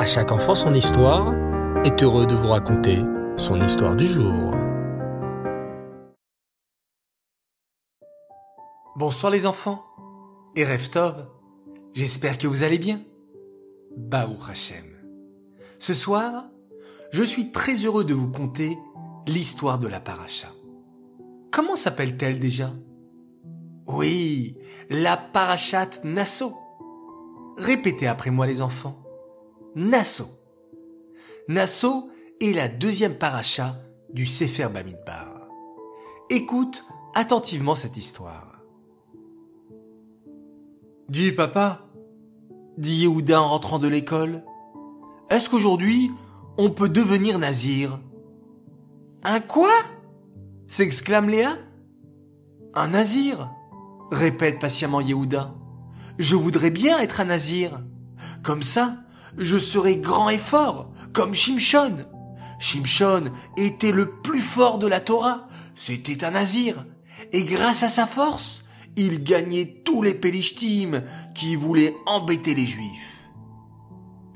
À chaque enfant son histoire est heureux de vous raconter son histoire du jour. Bonsoir les enfants et Reftov, j'espère que vous allez bien. Baou Hachem. Ce soir, je suis très heureux de vous conter l'histoire de la paracha. Comment s'appelle-t-elle déjà? Oui, la parachat Nassau. Répétez après moi les enfants. Nassau. Nassau est la deuxième paracha du Sefer Bamidbar. Écoute attentivement cette histoire. Dis papa, dit Yehuda en rentrant de l'école, est-ce qu'aujourd'hui on peut devenir nazir? Un quoi? s'exclame Léa. Un nazir répète patiemment Yehuda. Je voudrais bien être un nazir. Comme ça, je serai grand et fort, comme Shimshon. Shimshon était le plus fort de la Torah. C'était un nazir. Et grâce à sa force, il gagnait tous les Pélishtim qui voulaient embêter les Juifs.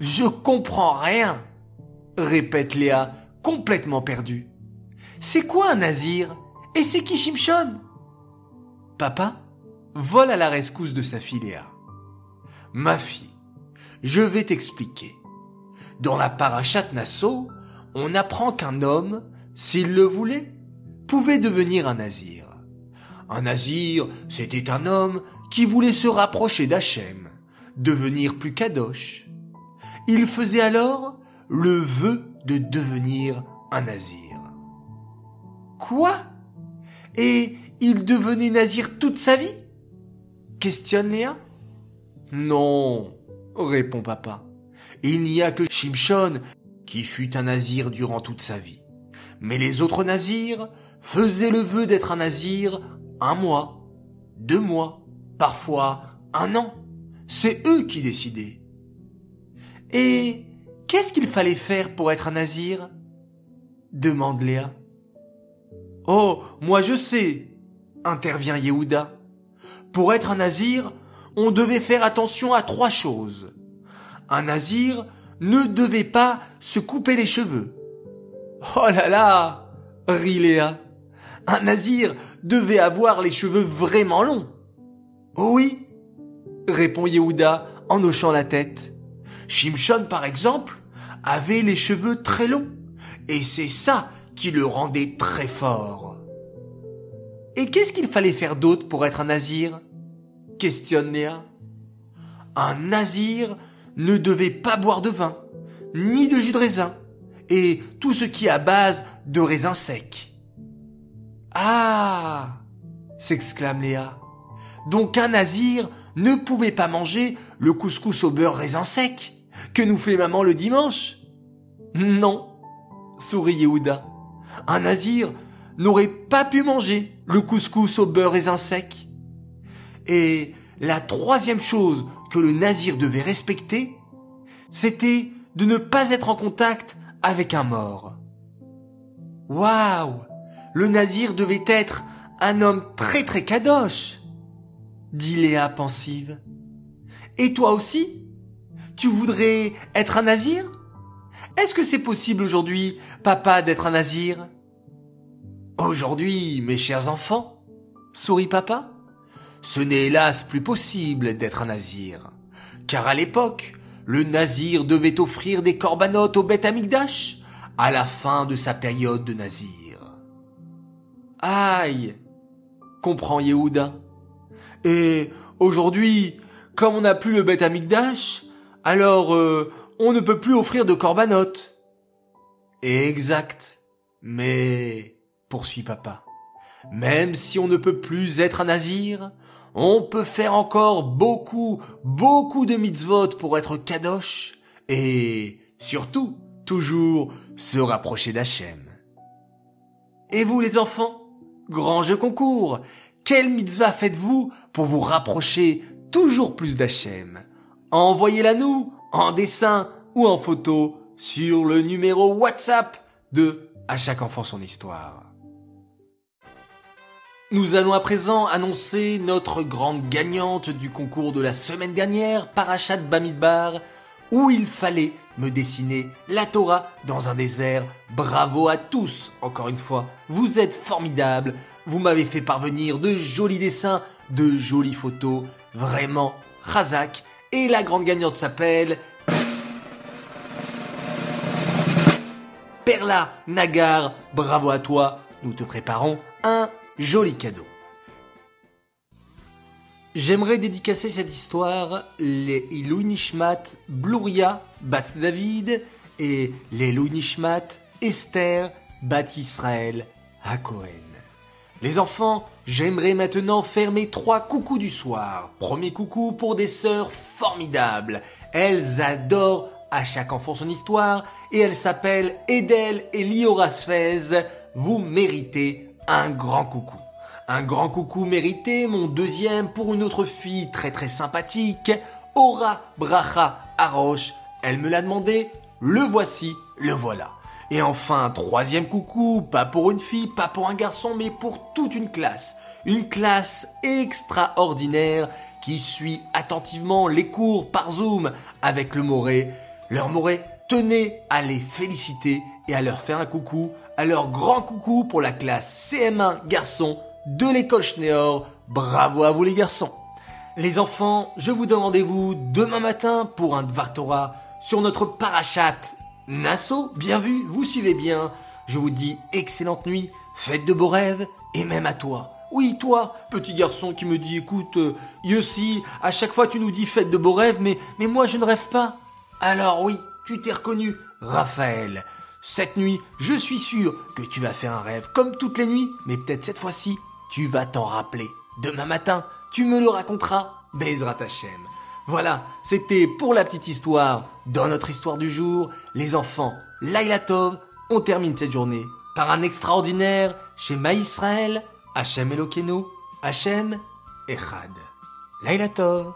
Je comprends rien, répète Léa, complètement perdue. C'est quoi un nazir Et c'est qui Shimshon? Papa vole à la rescousse de sa fille Léa. Ma fille, je vais t'expliquer. Dans la parachat Nassau, on apprend qu'un homme, s'il le voulait, pouvait devenir un nazir. Un nazir, c'était un homme qui voulait se rapprocher d'Hachem, devenir plus kadosh. Il faisait alors le vœu de devenir un nazir. Quoi? Et il devenait nazir toute sa vie? Questionne Léa? Non, répond papa. Il n'y a que Shimshon qui fut un nazir durant toute sa vie. Mais les autres nazirs faisaient le vœu d'être un nazir un mois, deux mois, parfois un an. C'est eux qui décidaient. Et qu'est-ce qu'il fallait faire pour être un nazir? demande Léa. Oh, moi je sais, intervient Yehuda. Pour être un nazir, on devait faire attention à trois choses. Un nazir ne devait pas se couper les cheveux. Oh là là, rit Léa. Un nazir devait avoir les cheveux vraiment longs. Oui, répond Yehuda en hochant la tête. Shimshon, par exemple, avait les cheveux très longs, et c'est ça qui le rendait très fort. Et qu'est-ce qu'il fallait faire d'autre pour être un nazir? Questionne Léa. Un nazir ne devait pas boire de vin, ni de jus de raisin, et tout ce qui est à base de raisins secs. Ah s'exclame Léa. Donc un nazir ne pouvait pas manger le couscous au beurre raisin sec que nous fait maman le dimanche Non, sourit Yehuda. Un nazir n'aurait pas pu manger le couscous au beurre raisin sec. Et la troisième chose que le nazir devait respecter, c'était de ne pas être en contact avec un mort. Waouh! Le nazir devait être un homme très très kadosh, dit Léa pensive. Et toi aussi? Tu voudrais être un nazir? Est-ce que c'est possible aujourd'hui, papa, d'être un nazir? Aujourd'hui, mes chers enfants, sourit papa, ce n'est hélas plus possible d'être un nazir. Car à l'époque, le nazir devait offrir des corbanotes au Beth Amikdash à la fin de sa période de nazir. Aïe comprend Yehuda. Et aujourd'hui, comme on n'a plus le Beth Amikdash, alors euh, on ne peut plus offrir de corbanotes. Exact. Mais poursuit papa. Même si on ne peut plus être un nazir, on peut faire encore beaucoup, beaucoup de mitzvot pour être kadosh et surtout toujours se rapprocher d'Hachem. Et vous les enfants, grand jeu concours, quelle mitzvah faites-vous pour vous rapprocher toujours plus d'Hachem? Envoyez-la nous en dessin ou en photo sur le numéro WhatsApp de À chaque enfant son histoire. Nous allons à présent annoncer notre grande gagnante du concours de la semaine dernière, Parachat Bamidbar, où il fallait me dessiner la Torah dans un désert. Bravo à tous, encore une fois. Vous êtes formidables. Vous m'avez fait parvenir de jolis dessins, de jolies photos. Vraiment, Razak. Et la grande gagnante s'appelle Perla Nagar. Bravo à toi. Nous te préparons un joli cadeau. J'aimerais dédicacer cette histoire les Ilou Nishmat Bluria Bat David et les Ilou Nishmat Esther Bat Israël à Cohen. Les enfants, j'aimerais maintenant faire trois coucous du soir. Premier coucou pour des sœurs formidables. Elles adorent à chaque enfant son histoire et elles s'appellent Edel et Liora. Vous méritez un grand coucou. Un grand coucou mérité, mon deuxième pour une autre fille très très sympathique, Aura Bracha Aroche. Elle me l'a demandé, le voici, le voilà. Et enfin, troisième coucou, pas pour une fille, pas pour un garçon, mais pour toute une classe. Une classe extraordinaire qui suit attentivement les cours par Zoom avec le Moré. Leur Moré, tenez à les féliciter et à leur faire un coucou, leur grand coucou pour la classe CM1 garçon de l'école Schneor. Bravo à vous les garçons. Les enfants, je vous donne rendez-vous demain matin pour un Dvar Torah sur notre parachat Nassau. Bien vu, vous suivez bien. Je vous dis excellente nuit, faites de beaux rêves et même à toi. Oui, toi, petit garçon qui me dit, écoute, euh, Yossi, à chaque fois tu nous dis faites de beaux rêves, mais moi je ne rêve pas. Alors oui, tu t'es reconnu, Raphaël. Cette nuit, je suis sûr que tu vas faire un rêve comme toutes les nuits, mais peut-être cette fois-ci, tu vas t'en rappeler. Demain matin, tu me le raconteras, Bezrat Hashem. Voilà, c'était pour la petite histoire. Dans notre histoire du jour, les enfants, Laila Tov, on termine cette journée par un extraordinaire Shema Israël, Hashem Elokeinu, Hashem Echad. Laila Tov.